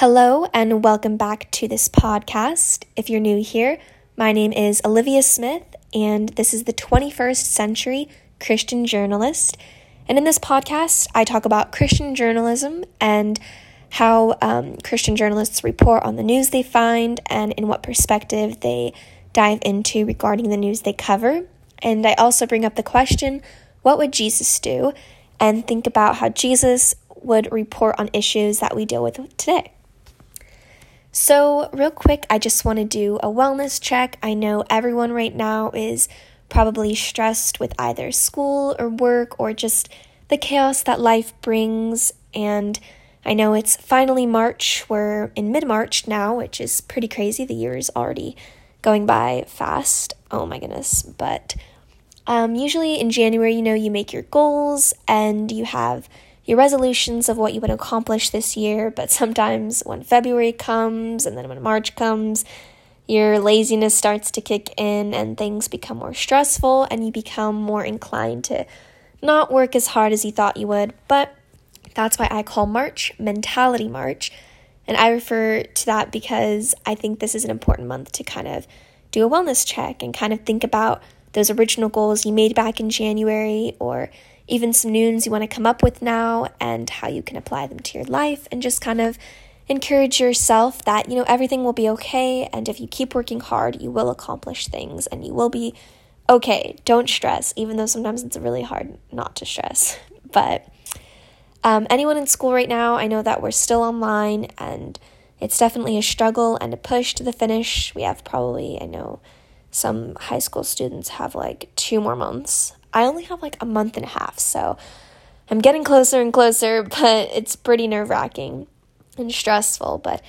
Hello, and welcome back to this podcast. If you're new here, my name is Olivia Smith, and this is the 21st Century Christian Journalist. And in this podcast, I talk about Christian journalism and how um, Christian journalists report on the news they find and in what perspective they dive into regarding the news they cover. And I also bring up the question what would Jesus do? And think about how Jesus would report on issues that we deal with today. So, real quick, I just want to do a wellness check. I know everyone right now is probably stressed with either school or work or just the chaos that life brings. And I know it's finally March. We're in mid March now, which is pretty crazy. The year is already going by fast. Oh my goodness. But um, usually in January, you know, you make your goals and you have your resolutions of what you want to accomplish this year, but sometimes when February comes and then when March comes, your laziness starts to kick in and things become more stressful and you become more inclined to not work as hard as you thought you would. But that's why I call March Mentality March. And I refer to that because I think this is an important month to kind of do a wellness check and kind of think about those original goals you made back in January or even some noons you want to come up with now and how you can apply them to your life and just kind of encourage yourself that you know everything will be okay and if you keep working hard you will accomplish things and you will be okay. Don't stress even though sometimes it's really hard not to stress. But um, anyone in school right now i know that we're still online and it's definitely a struggle and a push to the finish. We have probably i know some high school students have like two more months I only have like a month and a half, so I'm getting closer and closer, but it's pretty nerve wracking and stressful. But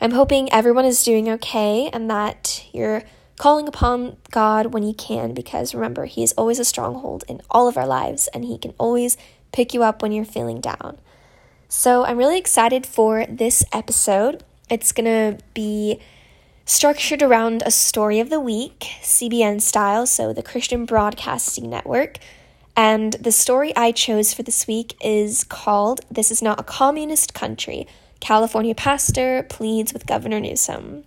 I'm hoping everyone is doing okay and that you're calling upon God when you can, because remember, He is always a stronghold in all of our lives and He can always pick you up when you're feeling down. So I'm really excited for this episode. It's gonna be structured around a story of the week, CBN style, so the Christian Broadcasting Network. And the story I chose for this week is called This Is Not a Communist Country. California pastor pleads with Governor Newsom.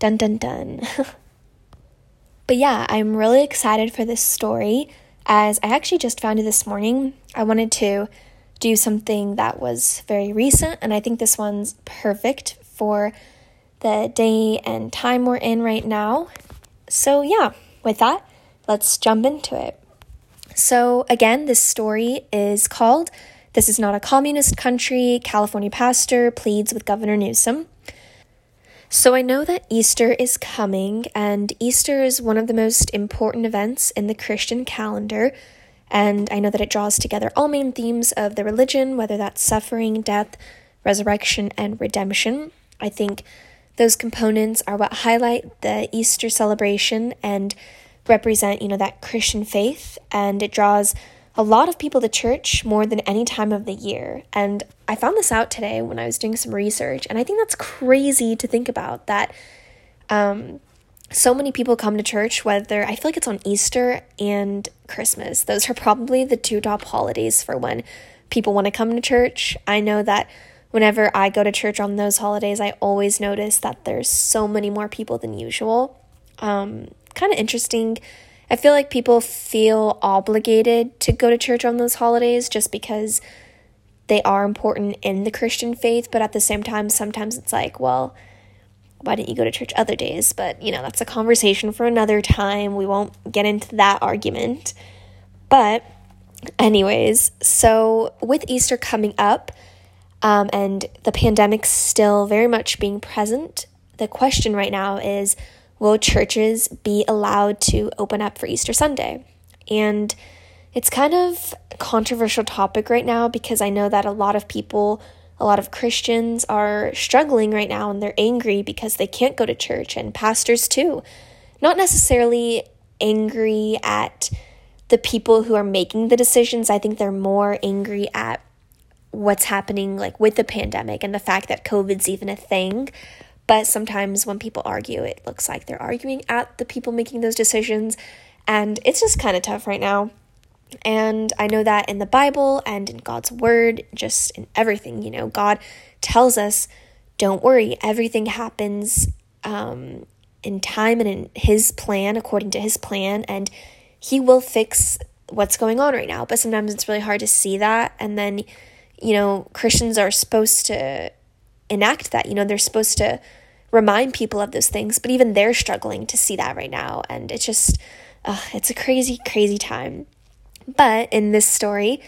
Dun dun dun. but yeah, I'm really excited for this story as I actually just found it this morning. I wanted to do something that was very recent, and I think this one's perfect for the day and time we're in right now. So, yeah, with that, let's jump into it. So, again, this story is called This is Not a Communist Country. California Pastor Pleads with Governor Newsom. So, I know that Easter is coming, and Easter is one of the most important events in the Christian calendar. And I know that it draws together all main themes of the religion, whether that's suffering, death, resurrection, and redemption. I think those components are what highlight the Easter celebration and represent, you know, that Christian faith and it draws a lot of people to church more than any time of the year. And I found this out today when I was doing some research, and I think that's crazy to think about that um, so many people come to church, whether I feel like it's on Easter and Christmas. Those are probably the two top holidays for when people want to come to church. I know that whenever I go to church on those holidays, I always notice that there's so many more people than usual. Um, kind of interesting. I feel like people feel obligated to go to church on those holidays just because they are important in the Christian faith, but at the same time, sometimes it's like, well, why didn't you go to church other days? But, you know, that's a conversation for another time. We won't get into that argument. But, anyways, so with Easter coming up, um, and the pandemic still very much being present, the question right now is will churches be allowed to open up for Easter Sunday? And it's kind of a controversial topic right now because I know that a lot of people, a lot of Christians are struggling right now and they're angry because they can't go to church and pastors too. Not necessarily angry at the people who are making the decisions. I think they're more angry at what's happening like with the pandemic and the fact that COVID's even a thing. But sometimes when people argue, it looks like they're arguing at the people making those decisions. And it's just kind of tough right now. And I know that in the Bible and in God's word, just in everything, you know, God tells us don't worry, everything happens um, in time and in His plan, according to His plan, and He will fix what's going on right now. But sometimes it's really hard to see that. And then, you know, Christians are supposed to enact that. You know, they're supposed to remind people of those things, but even they're struggling to see that right now. And it's just, uh, it's a crazy, crazy time. But in this story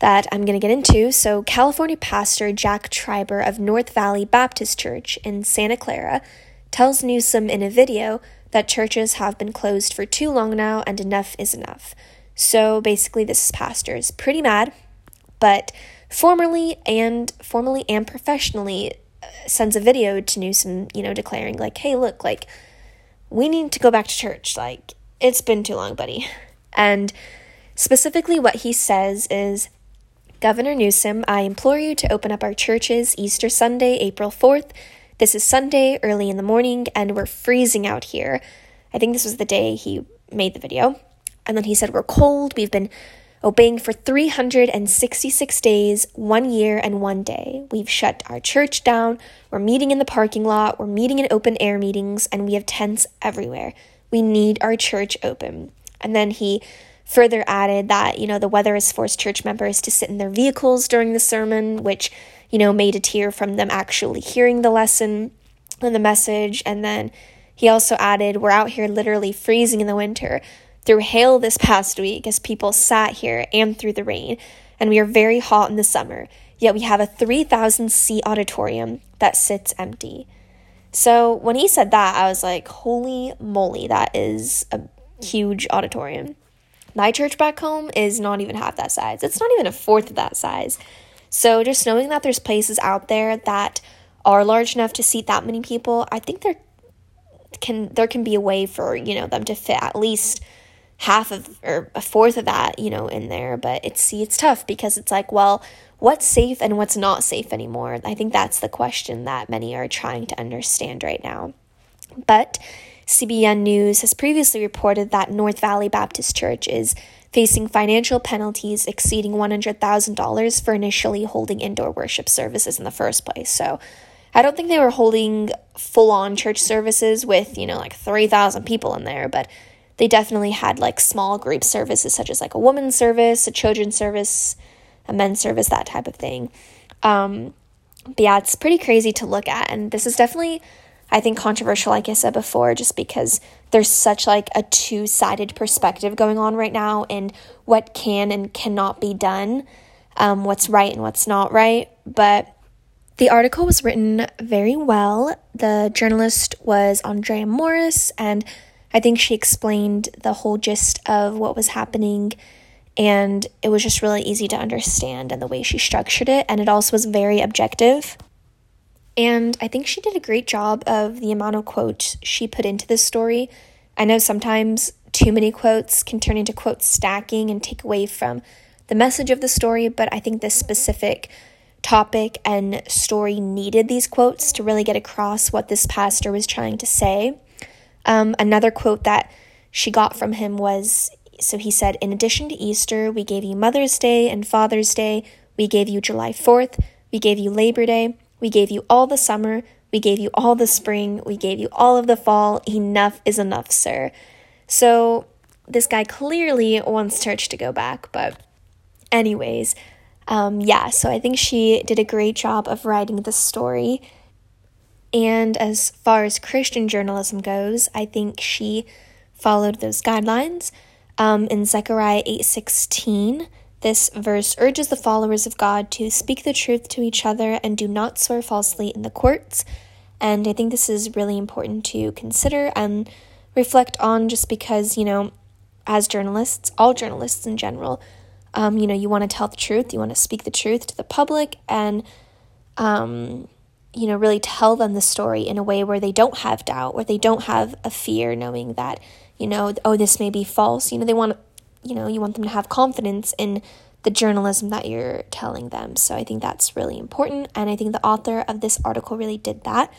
that I'm going to get into, so California pastor Jack Trieber of North Valley Baptist Church in Santa Clara tells Newsom in a video that churches have been closed for too long now and enough is enough. So basically, this pastor is pretty mad, but formally and formally and professionally uh, sends a video to Newsom, you know, declaring like, "Hey, look, like we need to go back to church. Like it's been too long, buddy." And specifically what he says is, "Governor Newsom, I implore you to open up our churches Easter Sunday, April 4th. This is Sunday early in the morning and we're freezing out here." I think this was the day he made the video. And then he said, We're cold. We've been obeying for 366 days, one year, and one day. We've shut our church down. We're meeting in the parking lot. We're meeting in open air meetings, and we have tents everywhere. We need our church open. And then he further added that, you know, the weather has forced church members to sit in their vehicles during the sermon, which, you know, made a tear from them actually hearing the lesson and the message. And then he also added, We're out here literally freezing in the winter through hail this past week as people sat here and through the rain, and we are very hot in the summer, yet we have a 3,000 seat auditorium that sits empty. So when he said that, I was like, holy moly, that is a huge auditorium. My church back home is not even half that size, it's not even a fourth of that size. So just knowing that there's places out there that are large enough to seat that many people, I think there can there can be a way for, you know, them to fit at least half of or a fourth of that, you know, in there. But it's see, it's tough because it's like, well, what's safe and what's not safe anymore? I think that's the question that many are trying to understand right now. But CBN News has previously reported that North Valley Baptist Church is facing financial penalties exceeding $100,000 for initially holding indoor worship services in the first place. So I don't think they were holding full on church services with, you know, like 3,000 people in there, but they definitely had like small group services such as like a woman's service, a children's service, a men's service, that type of thing. Um, but yeah, it's pretty crazy to look at. And this is definitely, I think, controversial, like I said before, just because there's such like a two sided perspective going on right now in what can and cannot be done, um, what's right and what's not right. But the article was written very well. The journalist was Andrea Morris, and I think she explained the whole gist of what was happening and it was just really easy to understand and the way she structured it and it also was very objective. And I think she did a great job of the amount of quotes she put into this story. I know sometimes too many quotes can turn into quote stacking and take away from the message of the story, but I think this specific topic and story needed these quotes to really get across what this pastor was trying to say. Um, another quote that she got from him was so he said, In addition to Easter, we gave you Mother's Day and Father's Day, we gave you July 4th, we gave you Labor Day, we gave you all the summer, we gave you all the spring, we gave you all of the fall. Enough is enough, sir. So this guy clearly wants church to go back, but, anyways, um, yeah, so I think she did a great job of writing the story. And as far as Christian journalism goes, I think she followed those guidelines. Um, in Zechariah 8:16, this verse urges the followers of God to speak the truth to each other and do not swear falsely in the courts. And I think this is really important to consider and reflect on just because, you know, as journalists, all journalists in general, um, you know, you want to tell the truth, you want to speak the truth to the public, and um, you know, really tell them the story in a way where they don't have doubt, where they don't have a fear knowing that, you know, oh, this may be false. You know, they want, you know, you want them to have confidence in the journalism that you're telling them. So I think that's really important. And I think the author of this article really did that.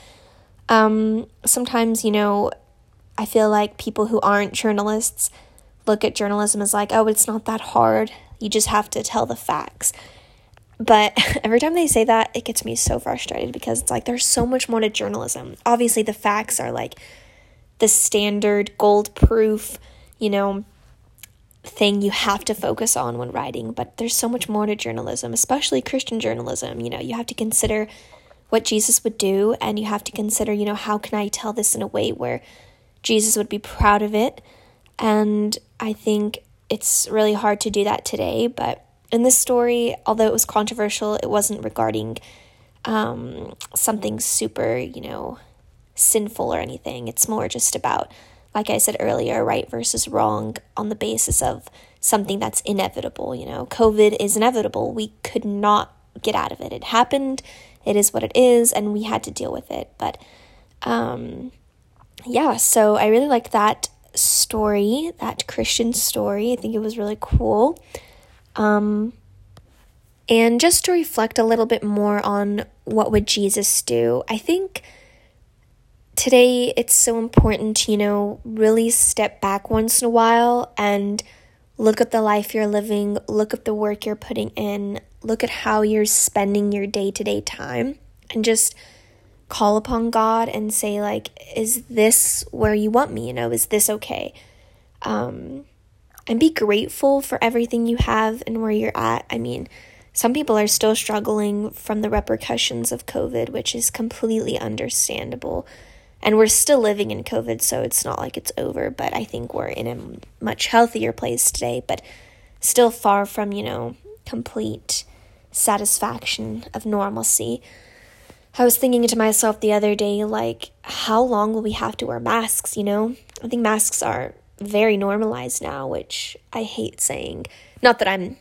Um, sometimes, you know, I feel like people who aren't journalists look at journalism as like, oh, it's not that hard. You just have to tell the facts. But every time they say that, it gets me so frustrated because it's like there's so much more to journalism. Obviously, the facts are like the standard gold proof, you know, thing you have to focus on when writing, but there's so much more to journalism, especially Christian journalism. You know, you have to consider what Jesus would do and you have to consider, you know, how can I tell this in a way where Jesus would be proud of it? And I think it's really hard to do that today, but in this story, although it was controversial, it wasn't regarding um, something super, you know, sinful or anything. It's more just about, like I said earlier, right versus wrong on the basis of something that's inevitable. You know, COVID is inevitable. We could not get out of it. It happened. It is what it is, and we had to deal with it. But um, yeah, so I really liked that story, that Christian story. I think it was really cool. Um, and just to reflect a little bit more on what would Jesus do, I think today it's so important to, you know, really step back once in a while and look at the life you're living, look at the work you're putting in, look at how you're spending your day to day time, and just call upon God and say, like, is this where you want me? You know, is this okay? Um, and be grateful for everything you have and where you're at. I mean, some people are still struggling from the repercussions of COVID, which is completely understandable. And we're still living in COVID, so it's not like it's over, but I think we're in a much healthier place today, but still far from, you know, complete satisfaction of normalcy. I was thinking to myself the other day, like, how long will we have to wear masks, you know? I think masks are very normalized now, which I hate saying. Not that I'm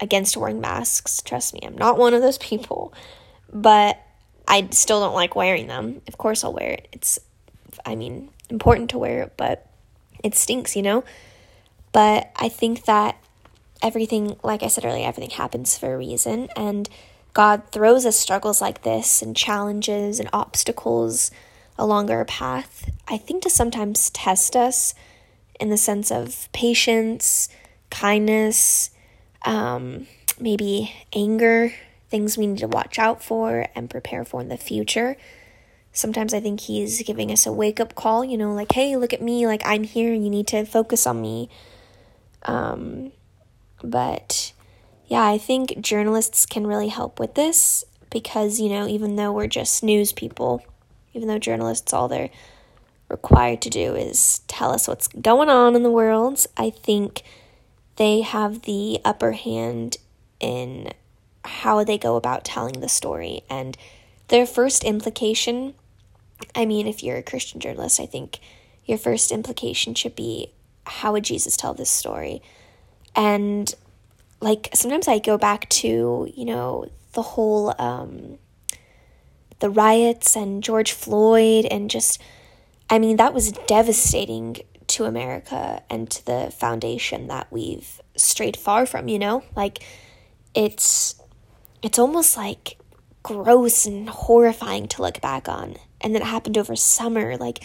against wearing masks, trust me, I'm not one of those people, but I still don't like wearing them. Of course, I'll wear it. It's, I mean, important to wear it, but it stinks, you know? But I think that everything, like I said earlier, everything happens for a reason, and God throws us struggles like this and challenges and obstacles along our path, I think to sometimes test us in the sense of patience, kindness, um, maybe anger, things we need to watch out for and prepare for in the future. Sometimes I think he's giving us a wake up call, you know, like, hey, look at me, like I'm here, you need to focus on me. Um, but yeah, I think journalists can really help with this because, you know, even though we're just news people, even though journalists, all they're required to do is tell us what's going on in the world, I think they have the upper hand in how they go about telling the story. And their first implication, I mean, if you're a Christian journalist, I think your first implication should be how would Jesus tell this story? And like sometimes I go back to, you know, the whole um the riots and George Floyd and just I mean, that was devastating to America and to the foundation that we've strayed far from, you know? Like it's it's almost like gross and horrifying to look back on. And then it happened over summer. Like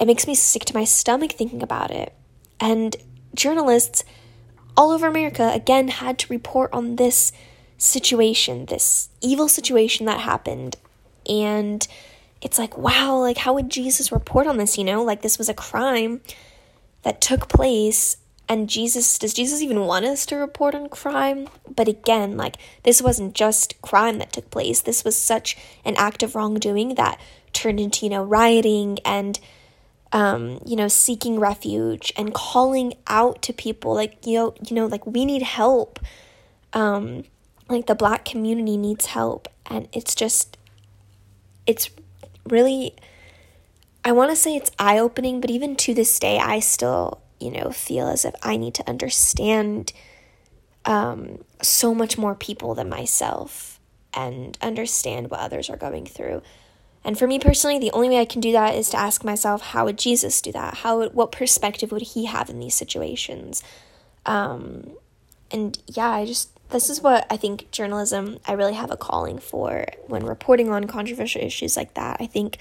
it makes me sick to my stomach thinking about it. And journalists all over America again had to report on this situation, this evil situation that happened. And it's like, wow, like how would Jesus report on this, you know? Like this was a crime that took place and Jesus does Jesus even want us to report on crime? But again, like this wasn't just crime that took place. This was such an act of wrongdoing that turned into, you know, rioting and um, you know, seeking refuge and calling out to people like, you know, you know, like we need help. Um, like the black community needs help and it's just it's really I want to say it's eye opening, but even to this day, I still, you know, feel as if I need to understand um, so much more people than myself and understand what others are going through. And for me personally, the only way I can do that is to ask myself, how would Jesus do that? How would, what perspective would he have in these situations? Um, and yeah, I just this is what I think journalism I really have a calling for when reporting on controversial issues like that. I think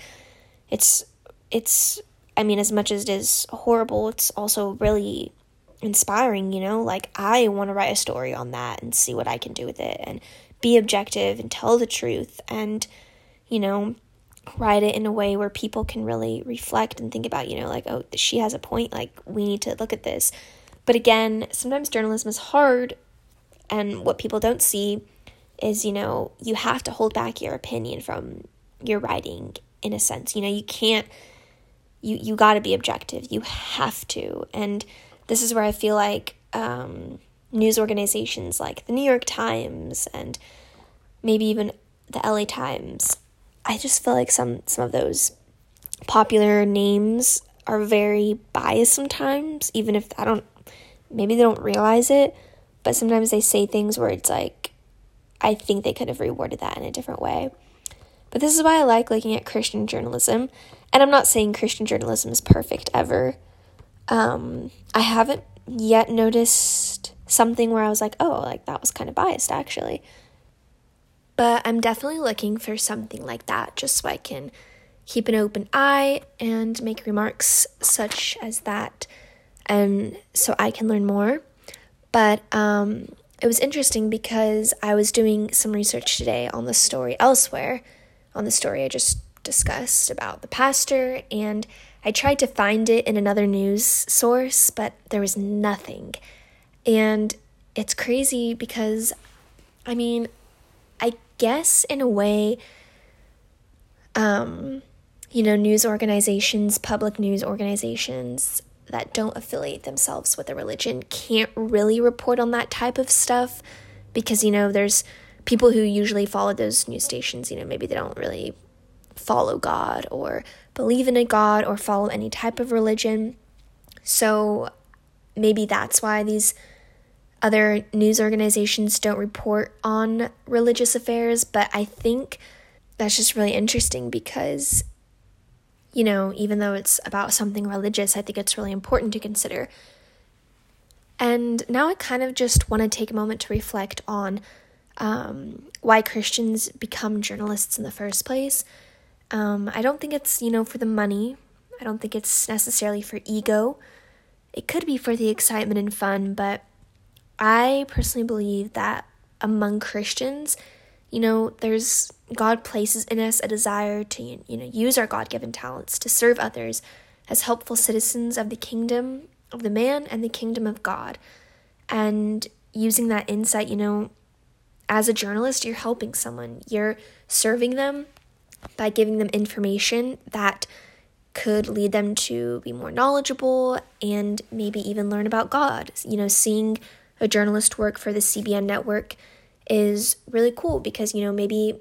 it's it's I mean as much as it is horrible, it's also really inspiring, you know? Like I want to write a story on that and see what I can do with it and be objective and tell the truth and, you know, write it in a way where people can really reflect and think about, you know, like, oh, she has a point. Like, we need to look at this. But again, sometimes journalism is hard. And what people don't see is, you know, you have to hold back your opinion from your writing in a sense. You know, you can't, you, you got to be objective. You have to. And this is where I feel like um, news organizations like the New York Times and maybe even the LA Times I just feel like some some of those popular names are very biased sometimes, even if I don't maybe they don't realize it, but sometimes they say things where it's like I think they could have reworded that in a different way. But this is why I like looking at Christian journalism. And I'm not saying Christian journalism is perfect ever. Um, I haven't yet noticed something where I was like, oh, like that was kind of biased actually. But I'm definitely looking for something like that just so I can keep an open eye and make remarks such as that and so I can learn more. But um, it was interesting because I was doing some research today on the story elsewhere, on the story I just discussed about the pastor, and I tried to find it in another news source, but there was nothing. And it's crazy because, I mean, I guess in a way, um, you know, news organizations, public news organizations that don't affiliate themselves with a religion can't really report on that type of stuff because, you know, there's people who usually follow those news stations, you know, maybe they don't really follow God or believe in a God or follow any type of religion. So maybe that's why these other news organizations don't report on religious affairs, but I think that's just really interesting because, you know, even though it's about something religious, I think it's really important to consider. And now I kind of just want to take a moment to reflect on um, why Christians become journalists in the first place. Um, I don't think it's, you know, for the money. I don't think it's necessarily for ego. It could be for the excitement and fun, but I personally believe that among Christians, you know, there's God places in us a desire to, you know, use our God given talents to serve others as helpful citizens of the kingdom of the man and the kingdom of God. And using that insight, you know, as a journalist, you're helping someone, you're serving them by giving them information that could lead them to be more knowledgeable and maybe even learn about God. You know, seeing a journalist work for the CBN network is really cool because you know maybe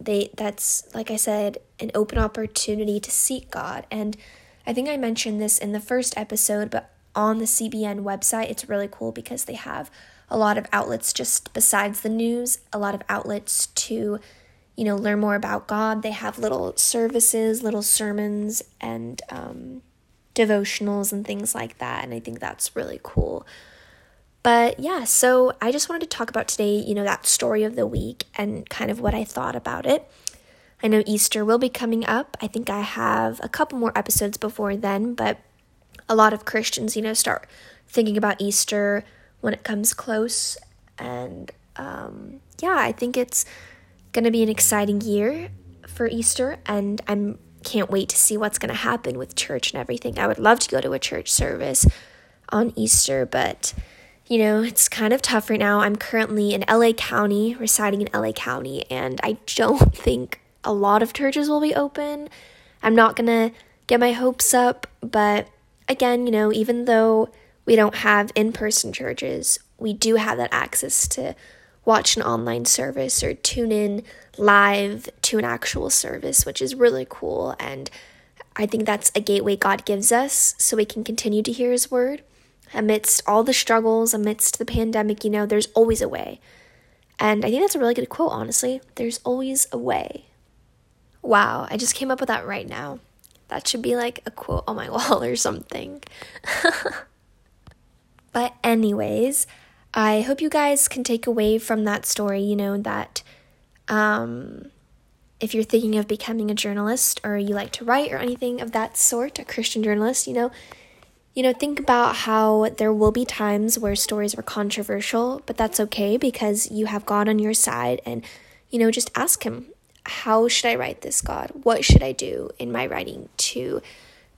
they that's like I said an open opportunity to seek God. And I think I mentioned this in the first episode but on the CBN website it's really cool because they have a lot of outlets just besides the news a lot of outlets to you know learn more about God. They have little services little sermons and um, devotionals and things like that. And I think that's really cool but yeah, so I just wanted to talk about today, you know, that story of the week and kind of what I thought about it. I know Easter will be coming up. I think I have a couple more episodes before then, but a lot of Christians, you know, start thinking about Easter when it comes close. And um, yeah, I think it's going to be an exciting year for Easter, and I'm can't wait to see what's going to happen with church and everything. I would love to go to a church service on Easter, but you know, it's kind of tough right now. I'm currently in LA County, residing in LA County, and I don't think a lot of churches will be open. I'm not to get my hopes up, but again, you know, even though we don't have in person churches, we do have that access to watch an online service or tune in live to an actual service, which is really cool. And I think that's a gateway God gives us so we can continue to hear His word amidst all the struggles, amidst the pandemic, you know, there's always a way. And I think that's a really good quote, honestly. There's always a way. Wow, I just came up with that right now. That should be like a quote on my wall or something. but, anyways, I hope you guys can take away from that story, you know, that um, if you're thinking of becoming a journalist or you like to write or anything of that sort, a Christian journalist, you know, You know, think about how there will be times where stories are controversial, but that's okay because you have God on your side and, you know, just ask Him, how should I write this, God? What should I do in my writing to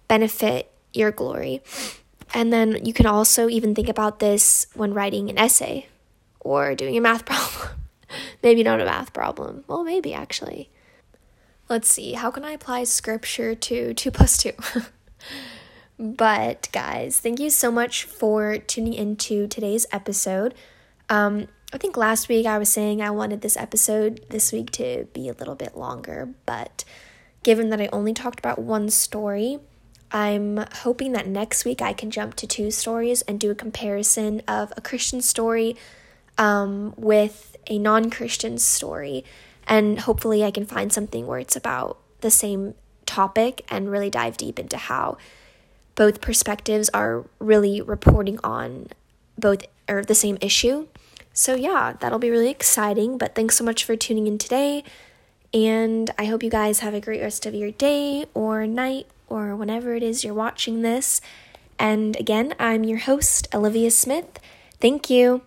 benefit your glory? And then you can also even think about this when writing an essay or doing a math problem. maybe not a math problem. Well, maybe actually. Let's see, how can I apply scripture to 2 plus 2? but, guys, thank you so much for tuning into today's episode. Um, I think last week I was saying I wanted this episode this week to be a little bit longer, but given that I only talked about one story, I'm hoping that next week I can jump to two stories and do a comparison of a Christian story um, with a non Christian story. And hopefully, I can find something where it's about the same topic and really dive deep into how both perspectives are really reporting on both or the same issue. So, yeah, that'll be really exciting. But thanks so much for tuning in today. And I hope you guys have a great rest of your day or night or whenever it is you're watching this. And again, I'm your host, Olivia Smith. Thank you.